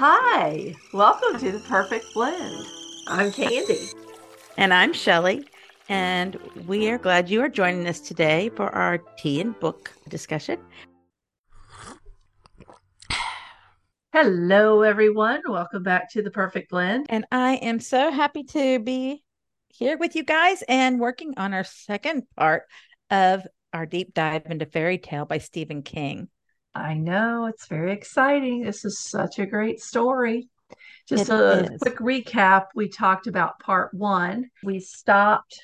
Hi, welcome to the Perfect Blend. I'm Candy. And I'm Shelly. And we are glad you are joining us today for our tea and book discussion. Hello, everyone. Welcome back to the Perfect Blend. And I am so happy to be here with you guys and working on our second part of our deep dive into fairy tale by Stephen King. I know it's very exciting. This is such a great story. Just it a is. quick recap we talked about part one. We stopped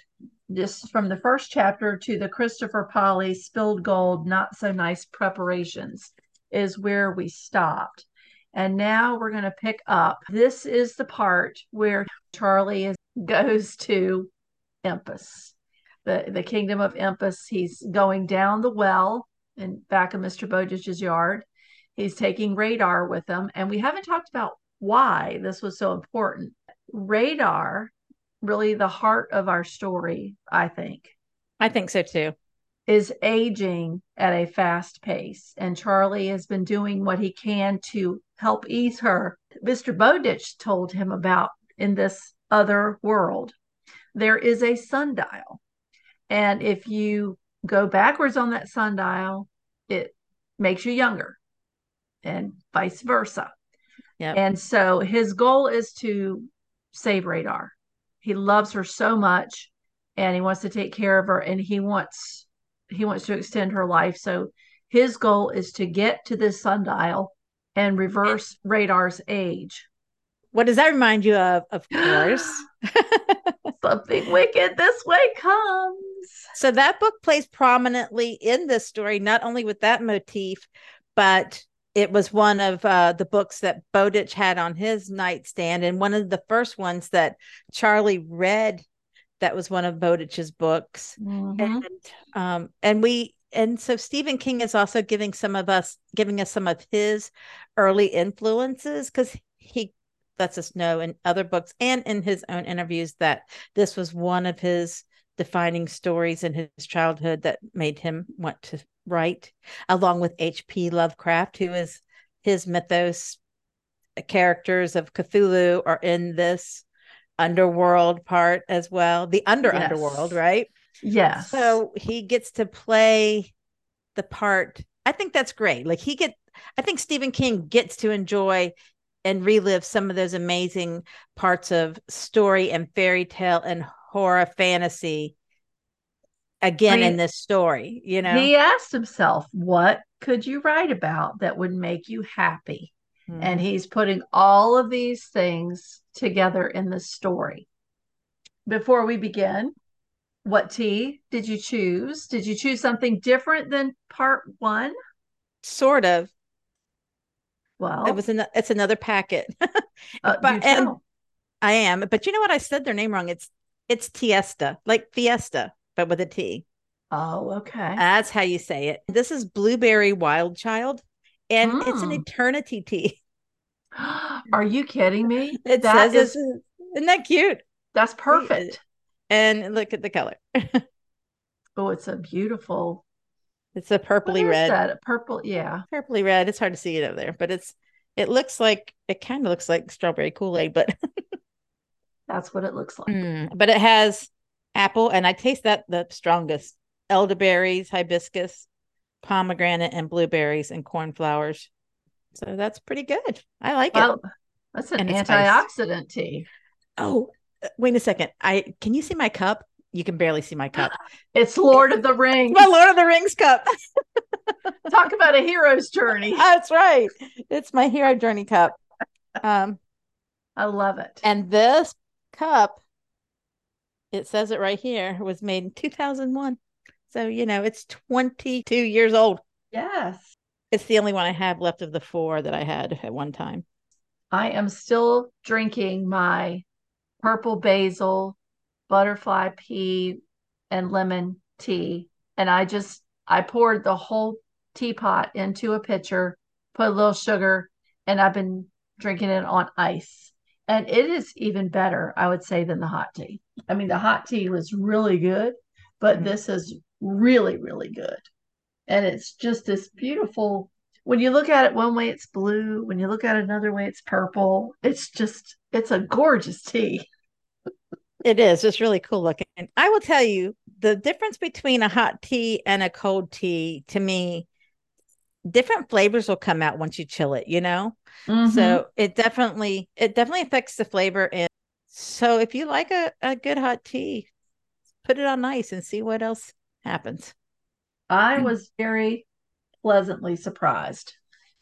just from the first chapter to the Christopher Polley spilled gold, not so nice preparations, is where we stopped. And now we're going to pick up. This is the part where Charlie is, goes to Empis, the, the kingdom of Empis. He's going down the well in back of Mr. Bowditch's yard. He's taking radar with him. And we haven't talked about why this was so important. Radar, really the heart of our story, I think. I think so too. Is aging at a fast pace. And Charlie has been doing what he can to help ease her. Mr. Bowditch told him about in this other world. There is a sundial. And if you go backwards on that sundial, it makes you younger and vice versa. Yep. And so his goal is to save Radar. He loves her so much and he wants to take care of her and he wants he wants to extend her life. So his goal is to get to this sundial and reverse Radar's age. What does that remind you of? Of course. Something wicked this way comes. So that book plays prominently in this story, not only with that motif, but it was one of uh, the books that Bowditch had on his nightstand, and one of the first ones that Charlie read. That was one of Bowditch's books, mm-hmm. and um, and we and so Stephen King is also giving some of us giving us some of his early influences because he lets us know in other books and in his own interviews that this was one of his defining stories in his childhood that made him want to write, along with H.P. Lovecraft, who is his mythos uh, characters of Cthulhu are in this underworld part as well, the under yes. underworld, right? Yes. So he gets to play the part. I think that's great. Like he get I think Stephen King gets to enjoy and relive some of those amazing parts of story and fairy tale and horror fantasy again in this story you know he asked himself what could you write about that would make you happy mm-hmm. and he's putting all of these things together in the story before we begin what tea did you choose did you choose something different than part one sort of well, it was an, it's another packet. uh, but and I am, but you know what? I said their name wrong. It's it's Tiesta, like Fiesta, but with a T. Oh, okay. That's how you say it. This is Blueberry Wild Child, and mm. it's an hmm. eternity tea. Are you kidding me? It that says is, isn't that cute? That's perfect. And look at the color. oh, it's a beautiful it's a purpley red. That? A purple, yeah. Purpley red. It's hard to see it over there, but it's it looks like it kind of looks like strawberry Kool-Aid, but that's what it looks like. Mm, but it has apple, and I taste that the strongest. Elderberries, hibiscus, pomegranate, and blueberries and cornflowers. So that's pretty good. I like well, it. That's an antioxidant tea. Oh, uh, wait a second. I can you see my cup? you can barely see my cup. It's Lord of the Rings. my Lord of the Rings cup. Talk about a hero's journey. That's right. It's my hero journey cup. Um, I love it. And this cup, it says it right here, was made in 2001. So, you know, it's 22 years old. Yes. It's the only one I have left of the four that I had at one time. I am still drinking my purple basil butterfly pea and lemon tea. And I just, I poured the whole teapot into a pitcher, put a little sugar, and I've been drinking it on ice. And it is even better, I would say, than the hot tea. I mean, the hot tea was really good, but mm-hmm. this is really, really good. And it's just this beautiful when you look at it one way, it's blue. When you look at it another way, it's purple. It's just, it's a gorgeous tea. It is. It's really cool looking. And I will tell you the difference between a hot tea and a cold tea to me, different flavors will come out once you chill it, you know? Mm-hmm. So it definitely, it definitely affects the flavor. And so if you like a, a good hot tea, put it on ice and see what else happens. I was very pleasantly surprised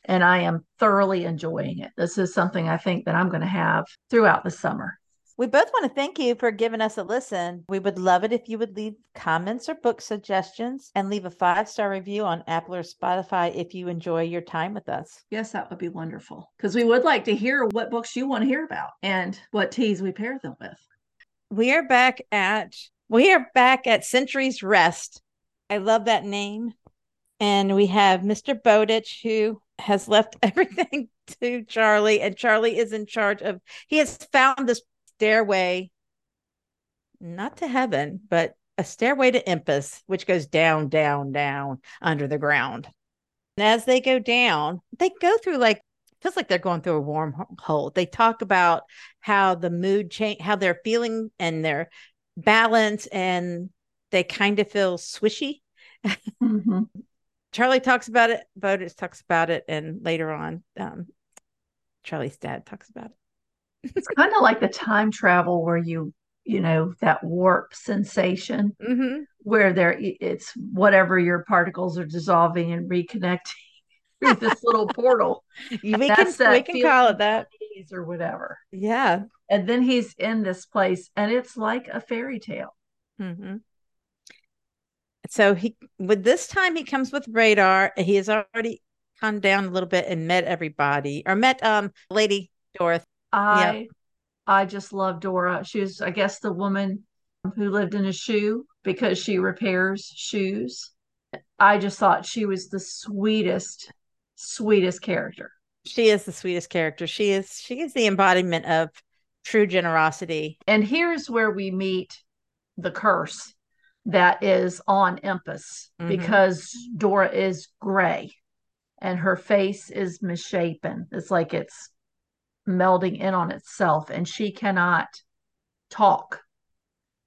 and I am thoroughly enjoying it. This is something I think that I'm going to have throughout the summer. We both want to thank you for giving us a listen. We would love it if you would leave comments or book suggestions and leave a five star review on Apple or Spotify if you enjoy your time with us. Yes, that would be wonderful because we would like to hear what books you want to hear about and what teas we pair them with. We are back at we are back at Century's Rest. I love that name. And we have Mr. Bowditch who has left everything to Charlie, and Charlie is in charge of. He has found this stairway, not to heaven, but a stairway to Empis, which goes down, down, down under the ground. And as they go down, they go through like feels like they're going through a wormhole. They talk about how the mood change, how they're feeling and their balance, and they kind of feel swishy. Mm-hmm. Charlie talks about it. Bowditch talks about it, and later on, um, Charlie's dad talks about it it's kind of like the time travel where you you know that warp sensation mm-hmm. where there it's whatever your particles are dissolving and reconnecting through this little portal. We can we can call it that. or whatever. Yeah. And then he's in this place and it's like a fairy tale. Mm-hmm. so he with this time he comes with radar. He has already come down a little bit and met everybody or met um lady dorothy I yep. I just love Dora. She was, I guess, the woman who lived in a shoe because she repairs shoes. I just thought she was the sweetest, sweetest character. She is the sweetest character. She is she is the embodiment of true generosity. And here's where we meet the curse that is on Empis mm-hmm. because Dora is gray and her face is misshapen. It's like it's melding in on itself and she cannot talk.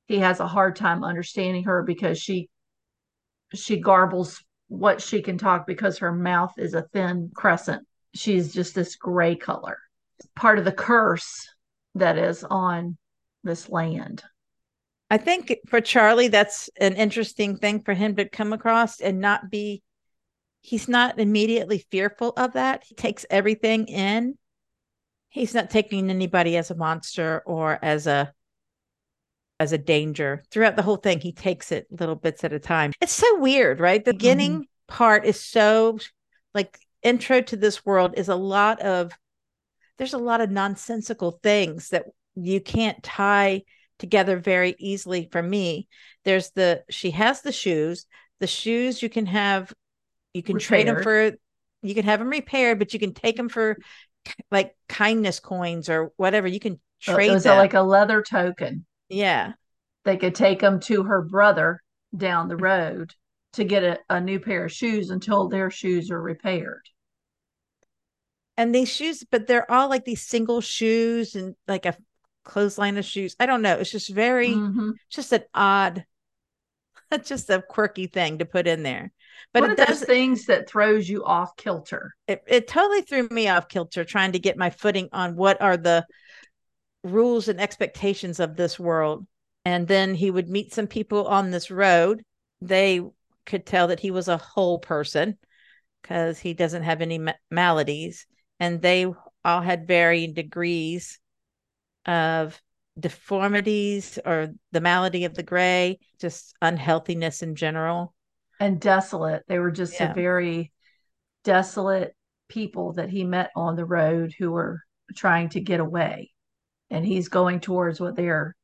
He has a hard time understanding her because she she garbles what she can talk because her mouth is a thin crescent. She's just this gray color. Part of the curse that is on this land. I think for charlie that's an interesting thing for him to come across and not be he's not immediately fearful of that. He takes everything in he's not taking anybody as a monster or as a as a danger throughout the whole thing. He takes it little bits at a time. It's so weird right? The beginning mm-hmm. part is so like intro to this world is a lot of there's a lot of nonsensical things that you can't tie together very easily for me. There's the she has the shoes. The shoes you can have you can repaired. trade them for you can have them repaired but you can take them for like kindness coins or whatever. You can trade. It was like a leather token. Yeah, they could take them to her brother down the road to get a, a new pair of shoes until their shoes are repaired. And these shoes, but they're all like these single shoes and like a clothesline of shoes. I don't know. It's just very, mm-hmm. just an odd, just a quirky thing to put in there. But One it does things that throws you off kilter. It, it totally threw me off kilter trying to get my footing on what are the rules and expectations of this world. And then he would meet some people on this road. They could tell that he was a whole person because he doesn't have any ma- maladies. And they all had varying degrees of deformities or the malady of the gray, just unhealthiness in general and desolate. They were just yeah. a very desolate people that he met on the road who were trying to get away. And he's going towards what they're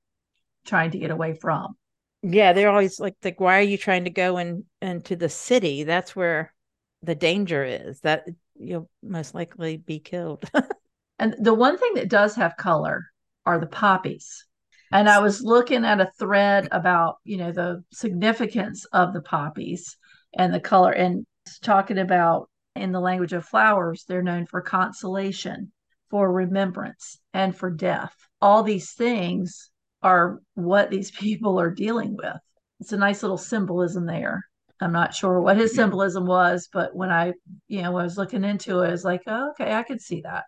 trying to get away from. Yeah, they're always like, like, why are you trying to go in into the city? That's where the danger is. That you'll most likely be killed. and the one thing that does have color are the poppies and I was looking at a thread about you know the significance of the poppies and the color and talking about In the language of flowers, they're known for consolation, for remembrance, and for death. All these things are what these people are dealing with. It's a nice little symbolism there. I'm not sure what his symbolism was, but when I, you know, I was looking into it, I was like, oh, okay, I could see that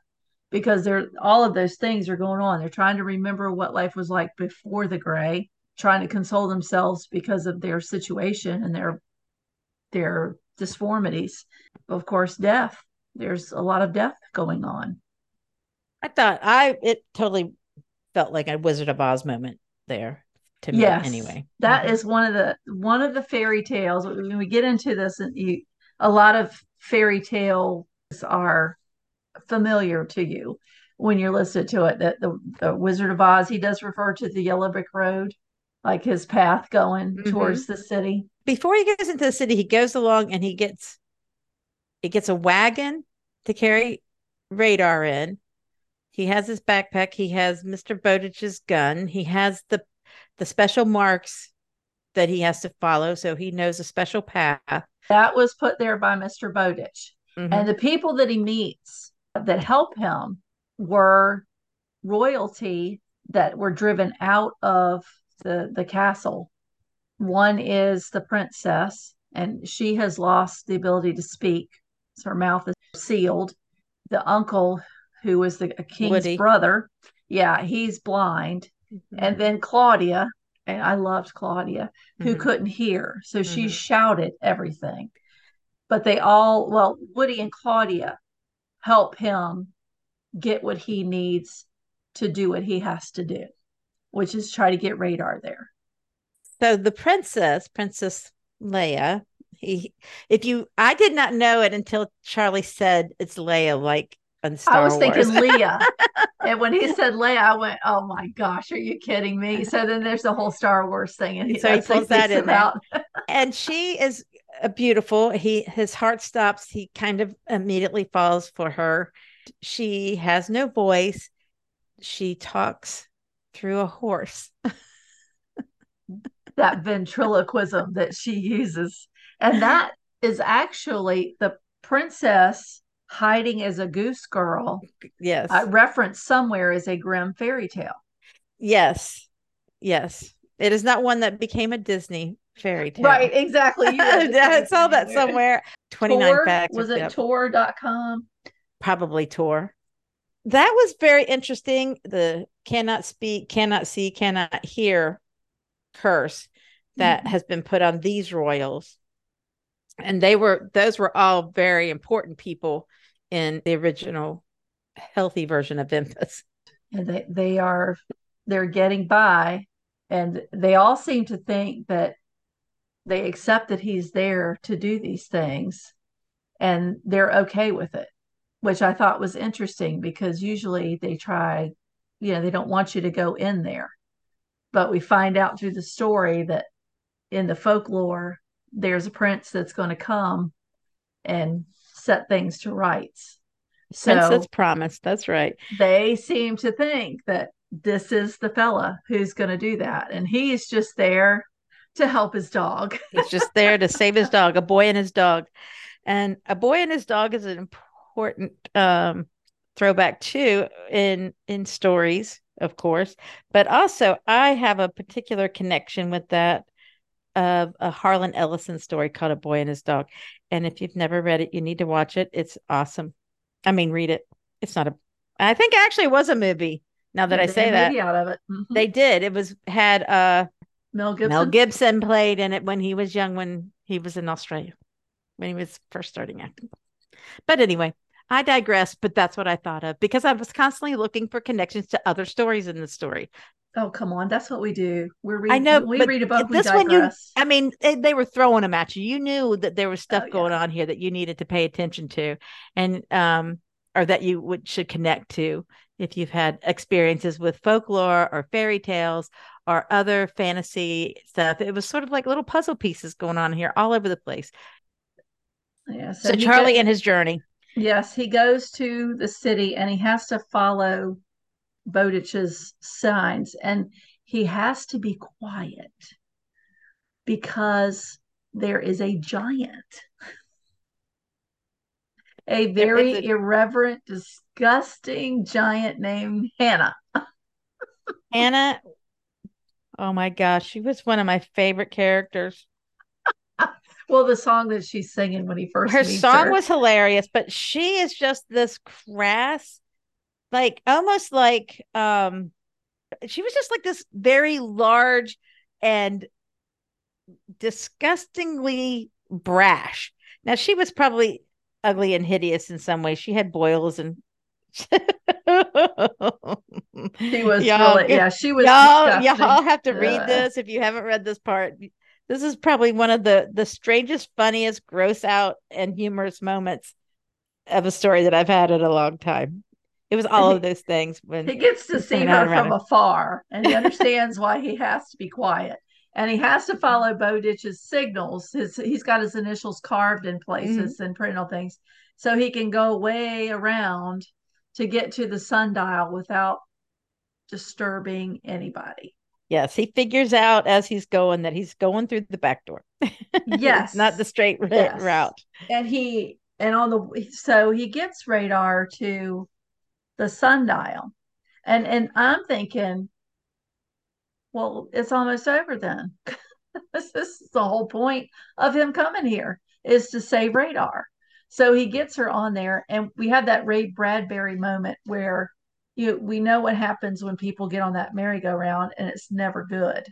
because they're all of those things are going on. They're trying to remember what life was like before the gray, trying to console themselves because of their situation and their their disformities. Of course, death. There's a lot of death going on. I thought I it totally felt like a Wizard of Oz moment there to me yes, anyway. That mm-hmm. is one of the one of the fairy tales. When we get into this, and you, a lot of fairy tales are familiar to you when you're listening to it. That the, the Wizard of Oz, he does refer to the Yellow Brick Road, like his path going mm-hmm. towards the city. Before he goes into the city, he goes along and he gets he gets a wagon to carry radar in. He has his backpack. He has Mr. Bowditch's gun. He has the the special marks that he has to follow, so he knows a special path. That was put there by Mr. Bowditch. Mm-hmm. And the people that he meets that help him were royalty that were driven out of the, the castle. One is the princess, and she has lost the ability to speak. So her mouth is sealed. The uncle, who was the king's Woody. brother, yeah, he's blind. Mm-hmm. And then Claudia, and I loved Claudia, who mm-hmm. couldn't hear. So mm-hmm. she shouted everything. But they all, well, Woody and Claudia help him get what he needs to do what he has to do, which is try to get radar there. So the princess, Princess Leia, he, if you, I did not know it until Charlie said it's Leia, like Star I was Wars. thinking Leah. and when he said Leia, I went, "Oh my gosh, are you kidding me?" So then there's the whole Star Wars thing, and so he pulls that in about. and she is beautiful. He his heart stops. He kind of immediately falls for her. She has no voice. She talks through a horse. that ventriloquism that she uses, and that is actually the princess hiding as a goose girl. Yes. I referenced somewhere as a Grimm fairy tale. Yes. Yes. It is not one that became a Disney fairy tale. Right, exactly. I saw that somewhere. 29 Tor, facts. Was it Tor.com? Probably Tor. That was very interesting. The cannot speak, cannot see, cannot hear curse that mm-hmm. has been put on these royals. And they were, those were all very important people in the original healthy version of Empis. And they, they are they're getting by and they all seem to think that they accept that he's there to do these things and they're okay with it which i thought was interesting because usually they try you know they don't want you to go in there but we find out through the story that in the folklore there's a prince that's going to come and set things to rights. So Princess Promise. That's right. They seem to think that this is the fella who's going to do that. And he's just there to help his dog. he's just there to save his dog, a boy and his dog. And a boy and his dog is an important um, throwback too in in stories, of course. But also I have a particular connection with that of a Harlan Ellison story called A Boy and His Dog. And if you've never read it, you need to watch it. It's awesome. I mean, read it. It's not a. I think actually it was a movie. Now that I say that, out of it, mm-hmm. they did. It was had uh Mel Gibson. Mel Gibson played in it when he was young, when he was in Australia, when he was first starting acting. But anyway, I digress. But that's what I thought of because I was constantly looking for connections to other stories in the story. Oh come on, that's what we do. We're reading. I know we read a book. This one, you. I mean, they, they, were throwing them at you. You knew that there was stuff oh, going yeah. on here that you needed to pay attention to, and um, or that you would should connect to if you've had experiences with folklore or fairy tales or other fantasy stuff. It was sort of like little puzzle pieces going on here all over the place. Yeah. So, so Charlie and his journey. Yes, he goes to the city and he has to follow Bowditch's signs, and he has to be quiet because there is a giant. a very a... irreverent, disgusting giant named Hannah. Hannah, oh my gosh, she was one of my favorite characters. well, the song that she's singing when he first her song her. was hilarious, but she is just this crass, like almost like um, she was just like this very large and disgustingly brash. Now she was probably ugly and hideous in some way. She had boils and she was y'all, really yeah, she was y'all, y'all have to read this if you haven't read this part. This is probably one of the the strangest, funniest, gross out and humorous moments of a story that I've had in a long time. It was all he, of those things when he gets to see her from afar and he understands why he has to be quiet and he has to follow Bowditch's signals. His he's got his initials carved in places mm-hmm. and printed on things, so he can go way around to get to the sundial without disturbing anybody. Yes, he figures out as he's going that he's going through the back door. Yes, not the straight yes. route. And he and on the so he gets radar to the sundial, and and I'm thinking well, it's almost over then. this is the whole point of him coming here is to save radar. So he gets her on there, and we have that Ray Bradbury moment where you we know what happens when people get on that merry-go-round, and it's never good.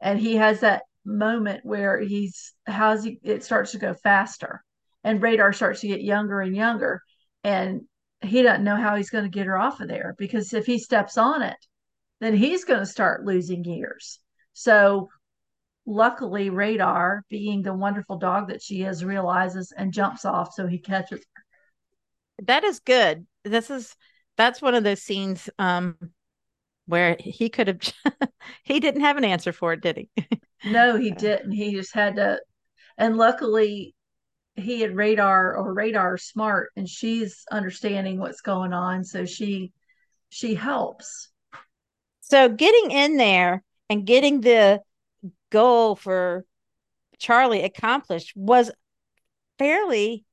And he has that moment where he's how's he it starts to go faster, and radar starts to get younger and younger, and he doesn't know how he's going to get her off of there because if he steps on it, then he's going to start losing years. So luckily radar being the wonderful dog that she is realizes and jumps off so he catches her. That is good. This is that's one of those scenes um where he could have he didn't have an answer for it did he? No he didn't. He just had to and luckily he had radar or radar smart and she's understanding what's going on so she she helps. So getting in there and getting the goal for Charlie accomplished was fairly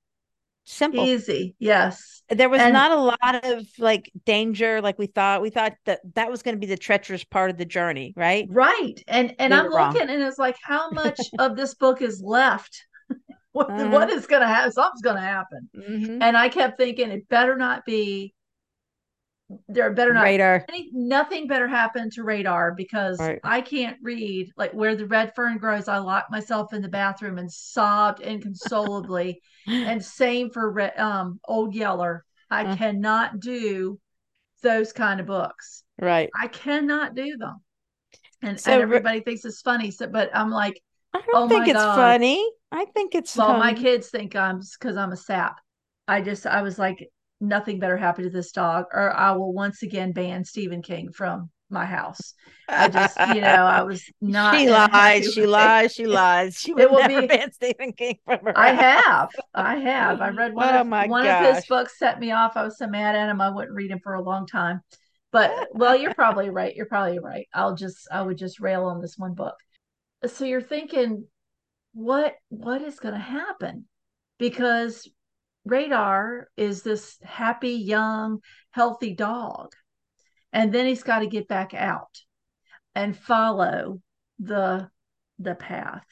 simple. Easy. Yes. There was and, not a lot of like danger like we thought. We thought that that was going to be the treacherous part of the journey, right? Right. And and we I'm looking and it's like how much of this book is left? what, mm-hmm. what is going to happen? Something's going to happen. Mm-hmm. And I kept thinking it better not be there better not radar nothing better happen to radar because right. I can't read like where the red fern grows. I locked myself in the bathroom and sobbed inconsolably. and same for um, Old Yeller. I uh. cannot do those kind of books. Right. I cannot do them. And, so, and everybody thinks it's funny. So, but I'm like, I don't oh think it's God. funny. I think it's well, funny. my kids think I'm because I'm a sap. I just I was like, nothing better happen to this dog, or I will once again ban Stephen King from my house. I just, you know, I was not. She lies. She lies. She lies. She would never be, ban Stephen King from her. I have. I have. I read one. Oh of, my one gosh. of his books set me off. I was so mad at him. I wouldn't read him for a long time. But well, you're probably right. You're probably right. I'll just, I would just rail on this one book. So you're thinking, what, what is going to happen? Because Radar is this happy, young, healthy dog. And then he's got to get back out and follow the the path.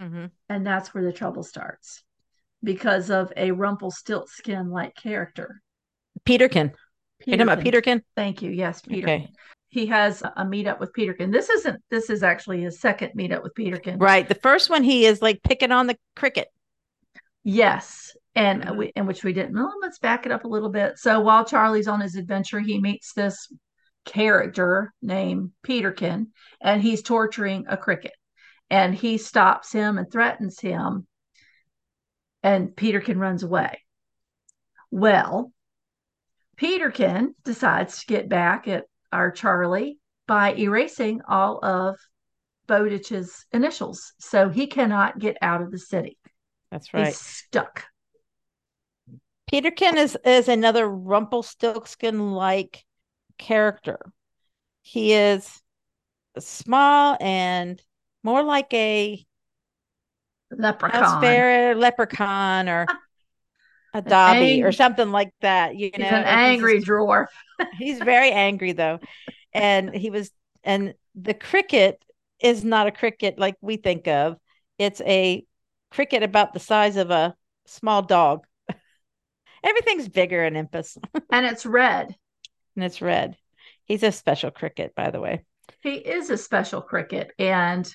Mm-hmm. And that's where the trouble starts because of a Rumpelstiltskin like character. Peterkin. Peterkin. You about Peterkin? Thank you. Yes, Peterkin. Okay. He has a meetup with Peterkin. This isn't this is actually his second meetup with Peterkin. Right. The first one he is like picking on the cricket. Yes and mm-hmm. we, in which we didn't. Well, let's back it up a little bit. So while Charlie's on his adventure, he meets this character named Peterkin, and he's torturing a cricket. And he stops him and threatens him, and Peterkin runs away. Well, Peterkin decides to get back at our Charlie by erasing all of Bowditch's initials. So he cannot get out of the city. That's right. He's stuck. Peterkin is is another Rumpelstiltskin like character. He is small and more like a leprechaun, leprechaun, or a Dobby or something like that. You know, he's an angry he's, dwarf. he's very angry though, and he was, and the cricket is not a cricket like we think of. It's a cricket about the size of a small dog. Everything's bigger in Empis, and it's red. And it's red. He's a special cricket, by the way. He is a special cricket, and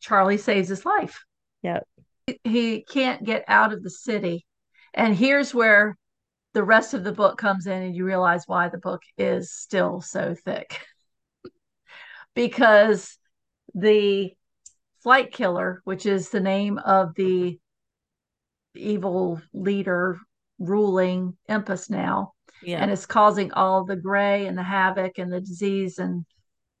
Charlie saves his life. Yep. He can't get out of the city and here's where the rest of the book comes in, and you realize why the book is still so thick. because the flight killer, which is the name of the evil leader ruling Empis now, yeah. and is causing all the gray and the havoc and the disease and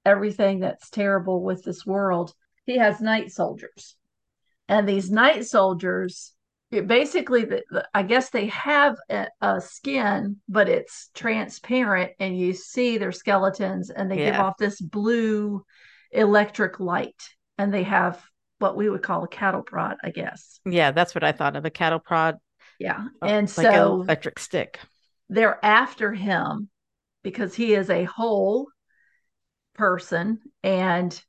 everything that's terrible with this world. He has night soldiers. And these night soldiers basically the, the, i guess they have a, a, skin but it's transparent and you see their skeletons and they yeah. give off this blue electric light and they have what we would call a cattle prod i guess yeah that's what i thought of a cattle prod yeah uh, and like so electric stick they're after him because he is a whole person and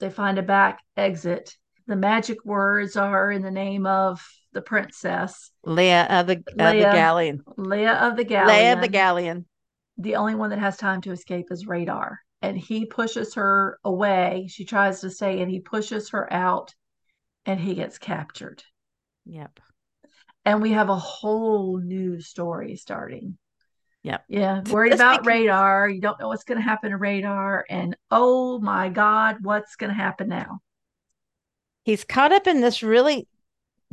they find a back exit the magic words are in the name of the princess Leia of the, Leia, of the Gallien. Leia of the Gallien. Leia of the Gallien. The only one that has time to escape is Radar, and he pushes her away. She tries to stay, and he pushes her out, and he gets captured. Yep. And we have a whole new story starting. Yep. Yeah. Worried about because... radar. You don't know what's going to happen to radar. And oh my God, what's going to happen now? he's caught up in this really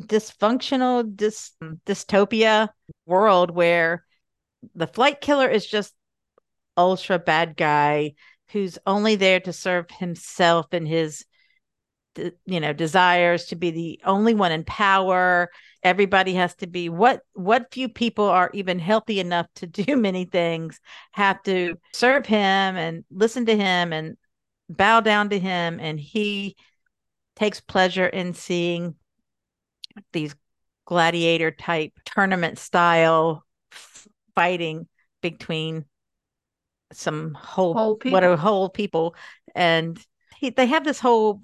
dysfunctional dys- mm. dystopia world where the flight killer is just ultra bad guy who's only there to serve himself and his you know desires to be the only one in power. Everybody has to be what what few people are even healthy enough to do many things have to serve him and listen to him and bow down to him. And he takes pleasure in seeing these gladiator type tournament style fighting between some whole, whole what are whole people. And he, they have this whole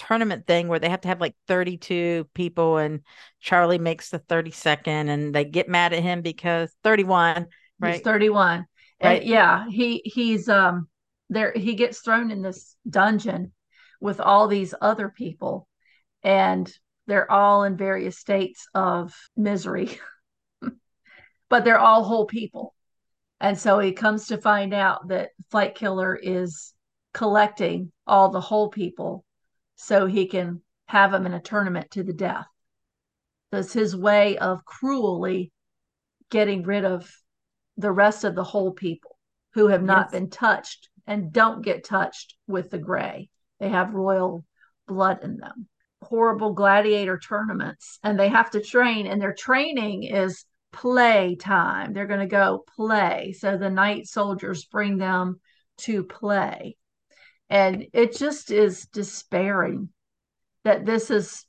tournament thing where they have to have like 32 people and charlie makes the 32nd and they get mad at him because 31 right? he's 31 right. and yeah he he's um there he gets thrown in this dungeon with all these other people and they're all in various states of misery but they're all whole people. And so he comes to find out that flight killer is collecting all the whole people so he can have them in a tournament to the death that's his way of cruelly getting rid of the rest of the whole people who have not yes. been touched and don't get touched with the gray they have royal blood in them. Horrible gladiator tournaments, and they have to train, and their training is play time. They're going to go play. So the night soldiers bring them to play. And it just is despairing that this is,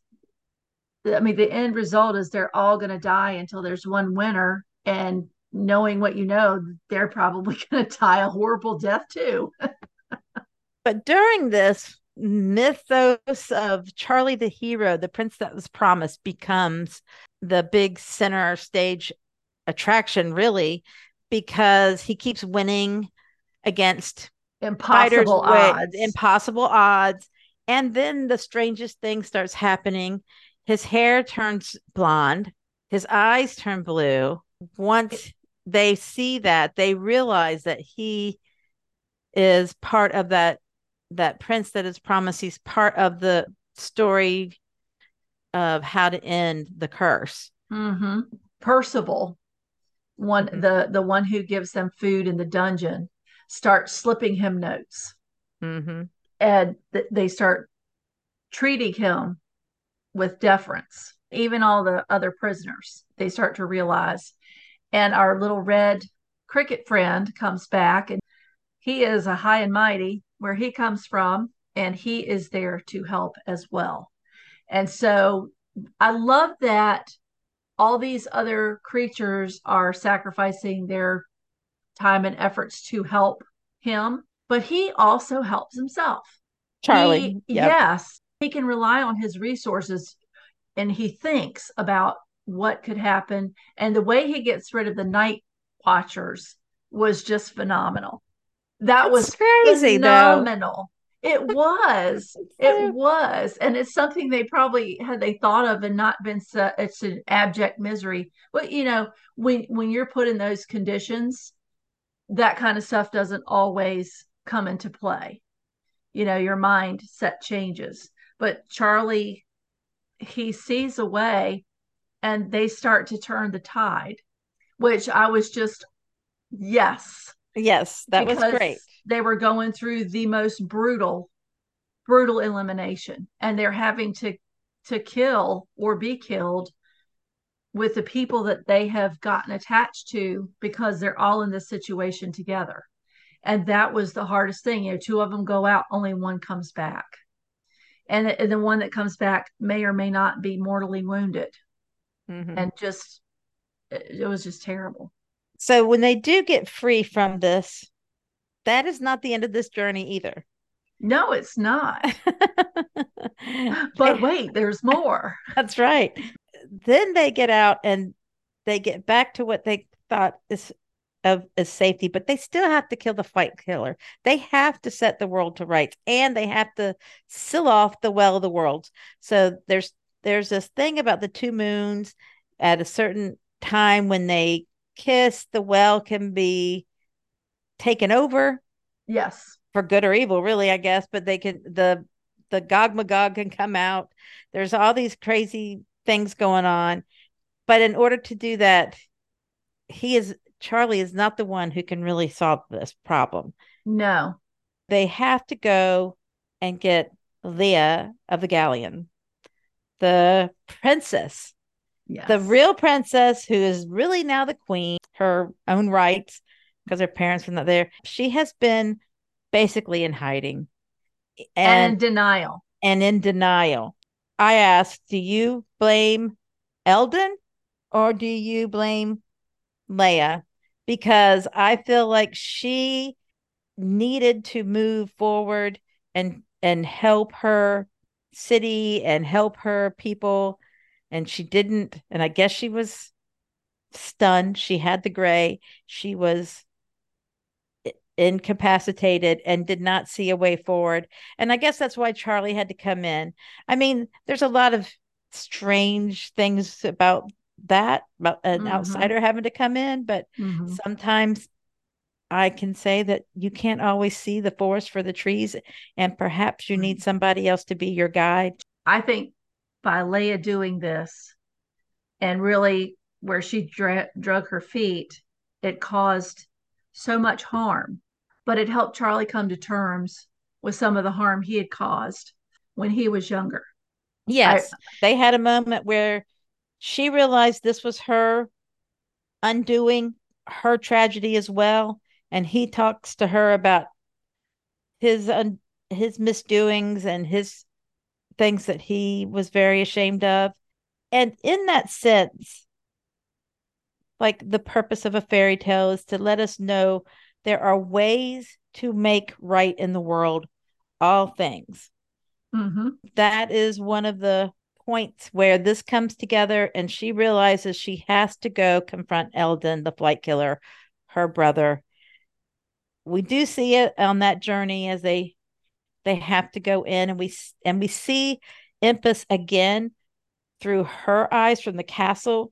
I mean, the end result is they're all going to die until there's one winner. And knowing what you know, they're probably going to die a horrible death too. but during this, mythos of Charlie the hero, the prince that was promised, becomes the big center stage attraction, really, because he keeps winning against impossible odds. impossible odds. And then the strangest thing starts happening. His hair turns blonde, his eyes turn blue. Once they see that, they realize that he is part of that that prince that is promised he's part of the story of how to end the curse mm-hmm. percival one mm-hmm. the the one who gives them food in the dungeon starts slipping him notes mm-hmm. and th- they start treating him with deference even all the other prisoners they start to realize and our little red cricket friend comes back and he is a high and mighty where he comes from, and he is there to help as well. And so I love that all these other creatures are sacrificing their time and efforts to help him, but he also helps himself. Charlie. He, yep. Yes, he can rely on his resources and he thinks about what could happen. And the way he gets rid of the night watchers was just phenomenal. That That's was crazy, phenomenal. Though. It was. it was. And it's something they probably had they thought of and not been so, it's an abject misery. But you know, when when you're put in those conditions, that kind of stuff doesn't always come into play. You know, your mindset changes. But Charlie, he sees a way and they start to turn the tide, which I was just, yes. Yes, that was great. They were going through the most brutal, brutal elimination and they're having to to kill or be killed with the people that they have gotten attached to because they're all in this situation together. And that was the hardest thing. You know, two of them go out, only one comes back. And, and the one that comes back may or may not be mortally wounded. Mm-hmm. And just, it was just terrible. So when they do get free from this, that is not the end of this journey either. No, it's not. but wait, there's more. That's right then they get out and they get back to what they thought is of is safety, but they still have to kill the flight killer. They have to set the world to rights and they have to seal off the well of the worlds. So there's there's this thing about the two moons at a certain time when they kiss, the well can be taken over. Yes. For good or evil, really, I guess. But they can the the Gog Magog can come out. There's all these crazy things going on. But in order to do that, he is Charlie is not the one who can really solve this problem. No. They have to go and get Leah of the Gallien, the princess, yes. the real princess who is really now the queen, her own rights, because her parents were not there. She has been basically in hiding and, and in denial. And in denial. I asked, do you blame Elden or do you blame Leia? Because I feel like she needed to move forward and and help her city and help her people and she didn't and I guess she was stunned. She had the gray. She was incapacitated and did not see a way forward. And I guess that's why Charlie had to come in. I mean, there's a lot of strange things about that, about an mm-hmm. outsider having to come in, but mm-hmm. sometimes I can say that you can't always see the forest for the trees, and perhaps you need somebody else to be your guide. I think by Leia doing this and really where she dra- drug her feet, it caused so much harm, but it helped Charlie come to terms with some of the harm he had caused when he was younger. Yes, I, they had a moment where she realized this was her undoing her tragedy as well, and he talks to her about his un- his misdoings and his things that he was very ashamed of. And in that sense, like the purpose of a fairy tale is to let us know there are ways to make right in the world all things. Mm-hmm. That is one of the points where this comes together, and she realizes she has to go confront Elden, the flight killer, her brother. We do see it on that journey as they they have to go in, and we and we see Empis again through her eyes from the castle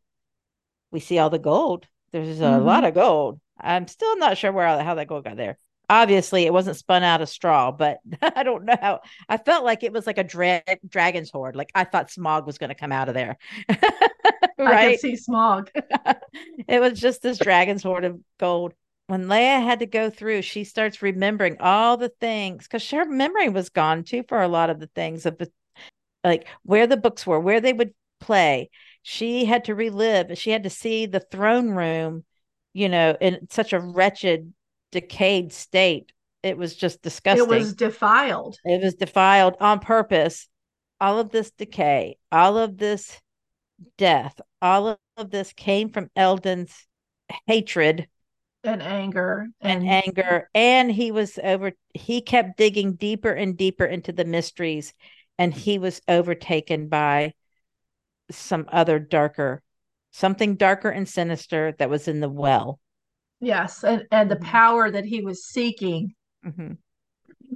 we see all the gold. There's a mm-hmm. lot of gold. I'm still not sure where how that gold got there. Obviously, it wasn't spun out of straw, but I don't know how. I felt like it was like a dra- dragon's hoard. Like I thought Smaug was going to come out of there. right? I could see Smaug. it was just this dragon's hoard of gold. When Leia had to go through, she starts remembering all the things because her memory was gone too for a lot of the things of the, like where the books were, where they would play she had to relive she had to see the throne room you know in such a wretched decayed state. It was just disgusting. it was defiled. It was defiled on purpose. All of this decay all of this death all of this came from Elden's hatred and anger and, and anger. And he was over he kept digging deeper and deeper into the mysteries and he was overtaken by some other darker something darker and sinister that was in the well yes and and the mm-hmm. power that he was seeking mm-hmm.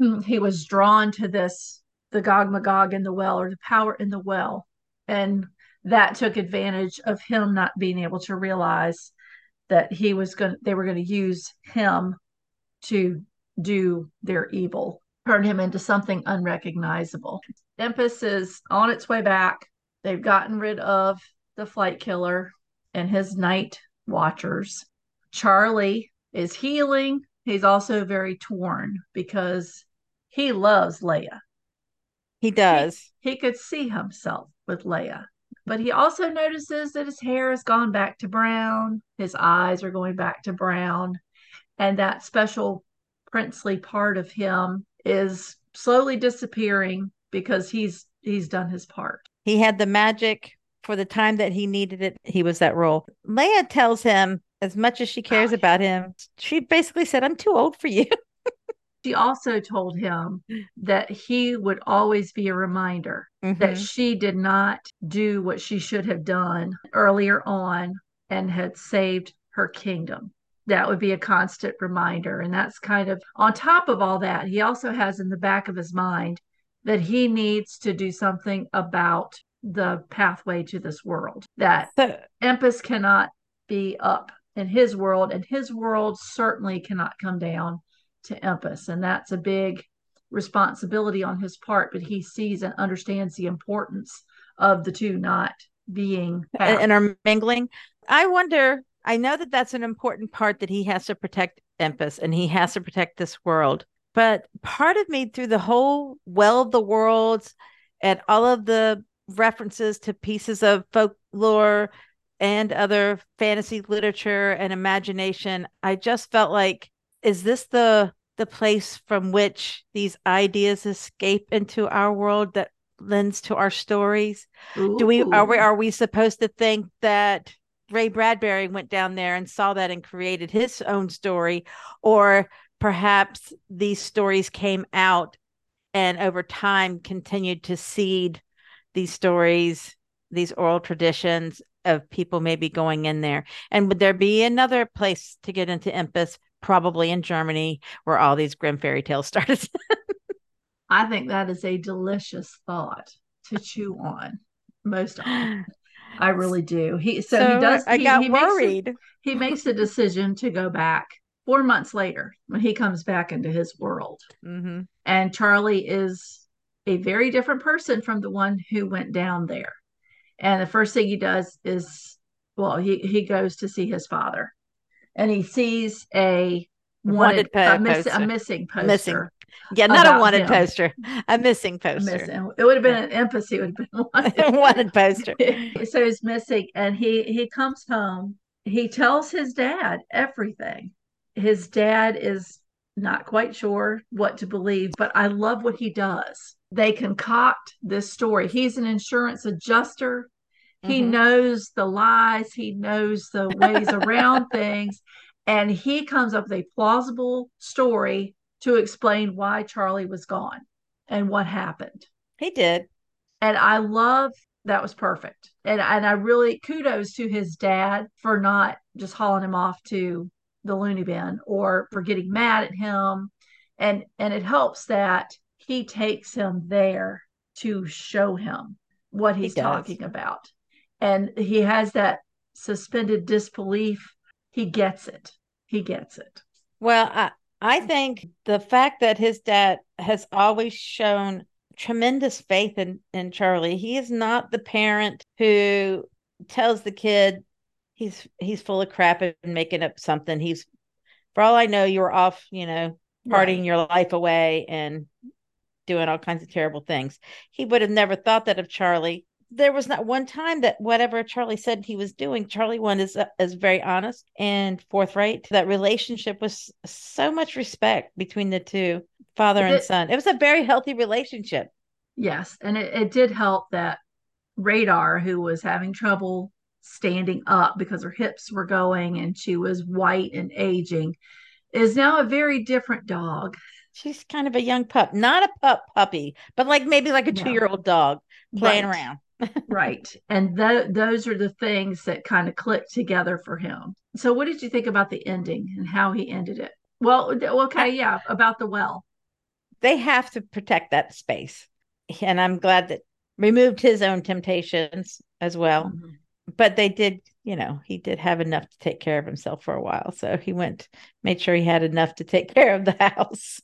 Mm, he was drawn to this the Gogmagog in the well or the power in the well and that took advantage of him not being able to realize that he was going they were going to use him to do their evil turn him into something unrecognizable Empis is on its way back they've gotten rid of the flight killer and his night watchers. Charlie is healing. He's also very torn because he loves leah. He does. he, he could see himself with leah but he also notices that his hair has gone back to brown, his eyes are going back to brown, and that special princely part of him is slowly disappearing because he's he's done his part. He had the magic for the time that he needed it. He was that role. Leah tells him as much as she cares oh, about him, she basically said, I'm too old for you. she also told him that he would always be a reminder mm-hmm. that she did not do what she should have done earlier on and had saved her kingdom. That would be a constant reminder. And that's kind of on top of all that, he also has in the back of his mind that he needs to do something about the pathway to this world, that so, Empis cannot be up in his world, and his world certainly cannot come down to Empis. And that's a big responsibility on his part, but he sees and understands the importance of the two not being and, and are mingling. I wonder, I know that that's an important part that he has to protect Empis and he has to protect this world. But part of me, through the whole well of the worlds and all of the references to pieces of folklore and other fantasy literature and imagination, I just felt like is this the the place from which these ideas escape into our world that lends to our stories? Ooh. Do we are we are we supposed to think that Ray Bradbury went down there and saw that and created his own story or perhaps these stories came out and over time continued to seed these stories, these oral traditions of people maybe going in there. And would there be another place to get into Empis probably in Germany, where all these Grimm fairy tales started. I think that is a delicious thought to chew on most often. I really do. He so, so he does. I he, got he worried. Makes a, he makes a decision to go back four months later when he comes back into his world, mm-hmm. and Charlie is a very different person from the one who went down there. And the first thing he does is, well, he he goes to see his father, and he sees a wanted, wanted po- a, miss, a, missing poster. Missing. Yeah, not a wanted him. poster, a missing poster. Missing. It would have been an empathy, would have been wanted, wanted poster. so he's missing, and he he comes home. He tells his dad everything. His dad is not quite sure what to believe, but I love what he does. They concoct this story. He's an insurance adjuster. He mm-hmm. knows the lies, he knows the ways around things, and he comes up with a plausible story to explain why Charlie was gone and what happened. He did. And I love that was perfect. And and I really kudos to his dad for not just hauling him off to the loony bin or for getting mad at him. And and it helps that he takes him there to show him what he's he talking about. And he has that suspended disbelief. He gets it. He gets it. Well i i think the fact that his dad has always shown tremendous faith in in charlie he is not the parent who tells the kid he's he's full of crap and making up something he's for all i know you're off you know partying right. your life away and doing all kinds of terrible things he would have never thought that of charlie there was not one time that whatever Charlie said he was doing, Charlie one is uh, is very honest and forthright. That relationship was so much respect between the two, father and son. It was a very healthy relationship. Yes, and it, it did help that Radar, who was having trouble standing up because her hips were going and she was white and aging, is now a very different dog. She's kind of a young pup, not a pup puppy, but like maybe like a two year old dog playing right. around. right. And th- those are the things that kind of clicked together for him. So, what did you think about the ending and how he ended it? Well, okay, yeah, about the well. They have to protect that space. And I'm glad that removed his own temptations as well. Mm-hmm. But they did, you know, he did have enough to take care of himself for a while. So he went, made sure he had enough to take care of the house.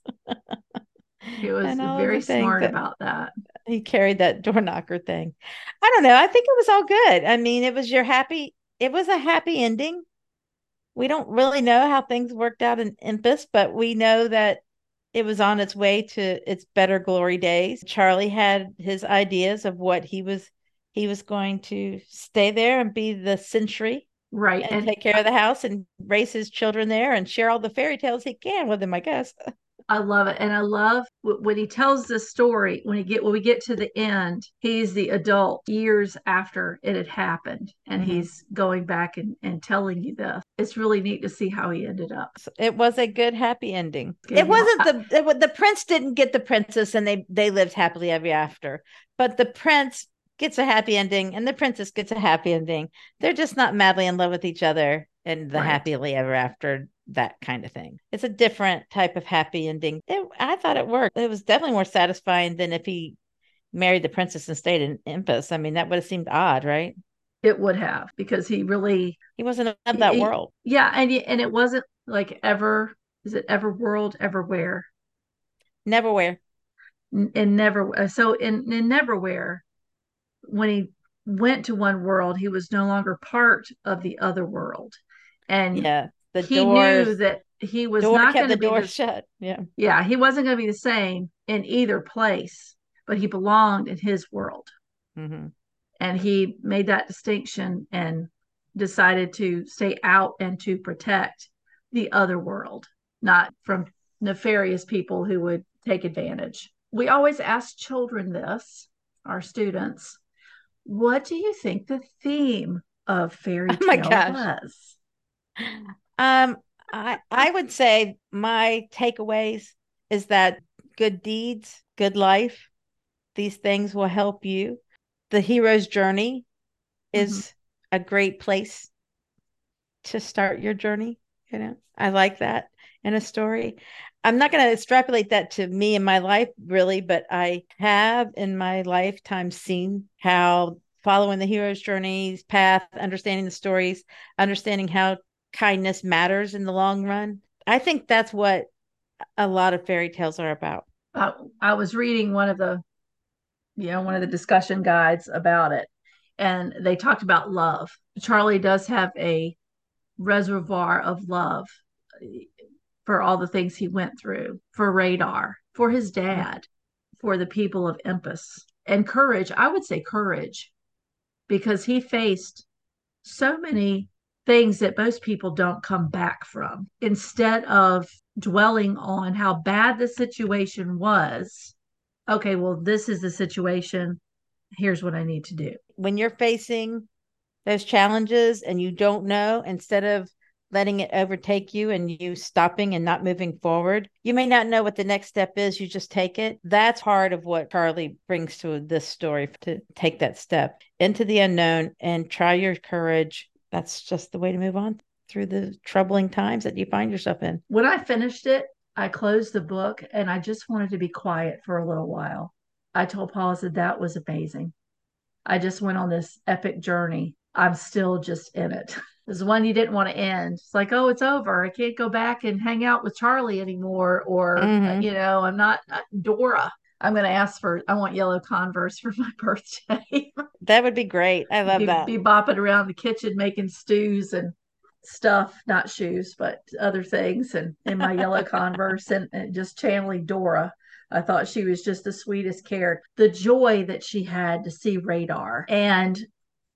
he was very smart that about that. He carried that door knocker thing. I don't know. I think it was all good. I mean, it was your happy, it was a happy ending. We don't really know how things worked out in Empis, but we know that it was on its way to its better glory days. Charlie had his ideas of what he was he was going to stay there and be the sentry right and, and take care of the house and raise his children there and share all the fairy tales he can with them i guess I love it, and I love when he tells the story. When he get when we get to the end, he's the adult years after it had happened, and mm-hmm. he's going back and, and telling you this. It's really neat to see how he ended up. It was a good happy ending. it wasn't the it, the prince didn't get the princess, and they they lived happily ever after. But the prince gets a happy ending, and the princess gets a happy ending. They're just not madly in love with each other, and the right. happily ever after that kind of thing. It's a different type of happy ending. It, I thought it worked. It was definitely more satisfying than if he married the princess and stayed in Empis. I mean, that would have seemed odd, right? It would have because he really he wasn't of that he, world. Yeah, and and it wasn't like ever. Is it ever world everywhere? Neverwhere. And never so in in Neverwhere, when he went to one world, he was no longer part of the other world, and yeah, the he doors, knew that he was not going to be door the, shut. Yeah. Yeah. He wasn't going to be the same in either place, but he belonged in his world. Mm-hmm. And he made that distinction and decided to stay out and to protect the other world, not from nefarious people who would take advantage. We always ask children this, our students, what do you think the theme of fairy tale oh was? Um, I I would say my takeaways is that good deeds, good life, these things will help you. The hero's journey is mm-hmm. a great place to start your journey. You know, I like that in a story. I'm not going to extrapolate that to me in my life, really, but I have in my lifetime seen how following the hero's journey's path, understanding the stories, understanding how kindness matters in the long run. I think that's what a lot of fairy tales are about. Uh, I was reading one of the, you know, one of the discussion guides about it, and they talked about love. Charlie does have a reservoir of love for all the things he went through, for radar, for his dad, for the people of Empis, and courage. I would say courage, because he faced so many things that most people don't come back from. Instead of dwelling on how bad the situation was, okay, well, this is the situation. Here's what I need to do. When you're facing those challenges and you don't know, instead of letting it overtake you and you stopping and not moving forward. You may not know what the next step is. You just take it. That's part of what Charlie brings to this story to take that step into the unknown and try your courage that's just the way to move on through the troubling times that you find yourself in. When I finished it, I closed the book and I just wanted to be quiet for a little while. I told Paula that that was amazing. I just went on this epic journey. I'm still just in it. It's one you didn't want to end. It's like, oh, it's over. I can't go back and hang out with Charlie anymore. Or, mm-hmm. you know, I'm not uh, Dora. I'm going to ask for, I want yellow Converse for my birthday. that would be great. I love be, that. Be bopping around the kitchen making stews and stuff, not shoes, but other things, and in my yellow Converse and, and just channeling Dora. I thought she was just the sweetest character. The joy that she had to see Radar. And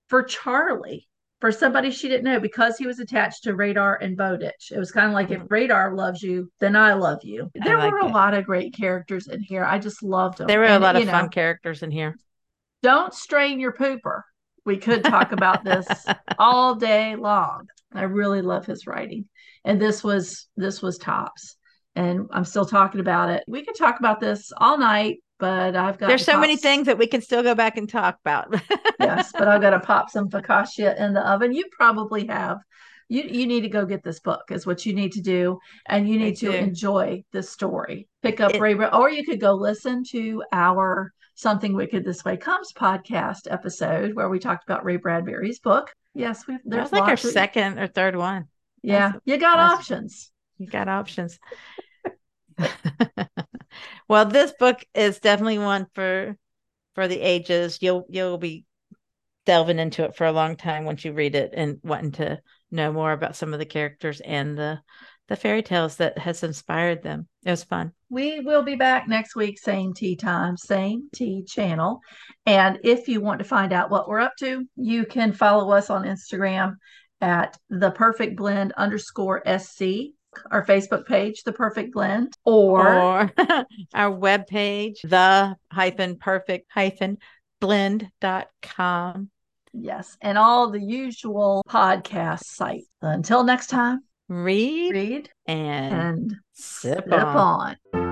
for Charlie, for somebody she didn't know because he was attached to Radar and Bowditch. It was kind of like if mm-hmm. Radar loves you, then I love you. There like were a it. lot of great characters in here. I just loved them. There were and, a lot of fun characters in here. Don't strain your pooper. We could talk about this all day long. I really love his writing. And this was this was tops. And I'm still talking about it. We could talk about this all night, but I've got There's so many things that we can still go back and talk about. yes, but I've got to pop some focaccia in the oven. You probably have. You you need to go get this book is what you need to do and you need I to do. enjoy the story. Pick up it, ray or you could go listen to our something wicked this way comes podcast episode where we talked about ray bradbury's book. Yes we've there's like our second or third one. Yeah That's, you got options. You got options well this book is definitely one for for the ages you'll you'll be delving into it for a long time once you read it and wanting to know more about some of the characters and the the fairy tales that has inspired them. It was fun. We will be back next week, same tea time, same tea channel. And if you want to find out what we're up to, you can follow us on Instagram at the perfect blend underscore SC, our Facebook page, The Perfect Blend, or, or our webpage, the hyphen perfect hyphen blend.com. Yes, and all the usual podcast sites. Until next time, read, read, and, and sip, sip on. on.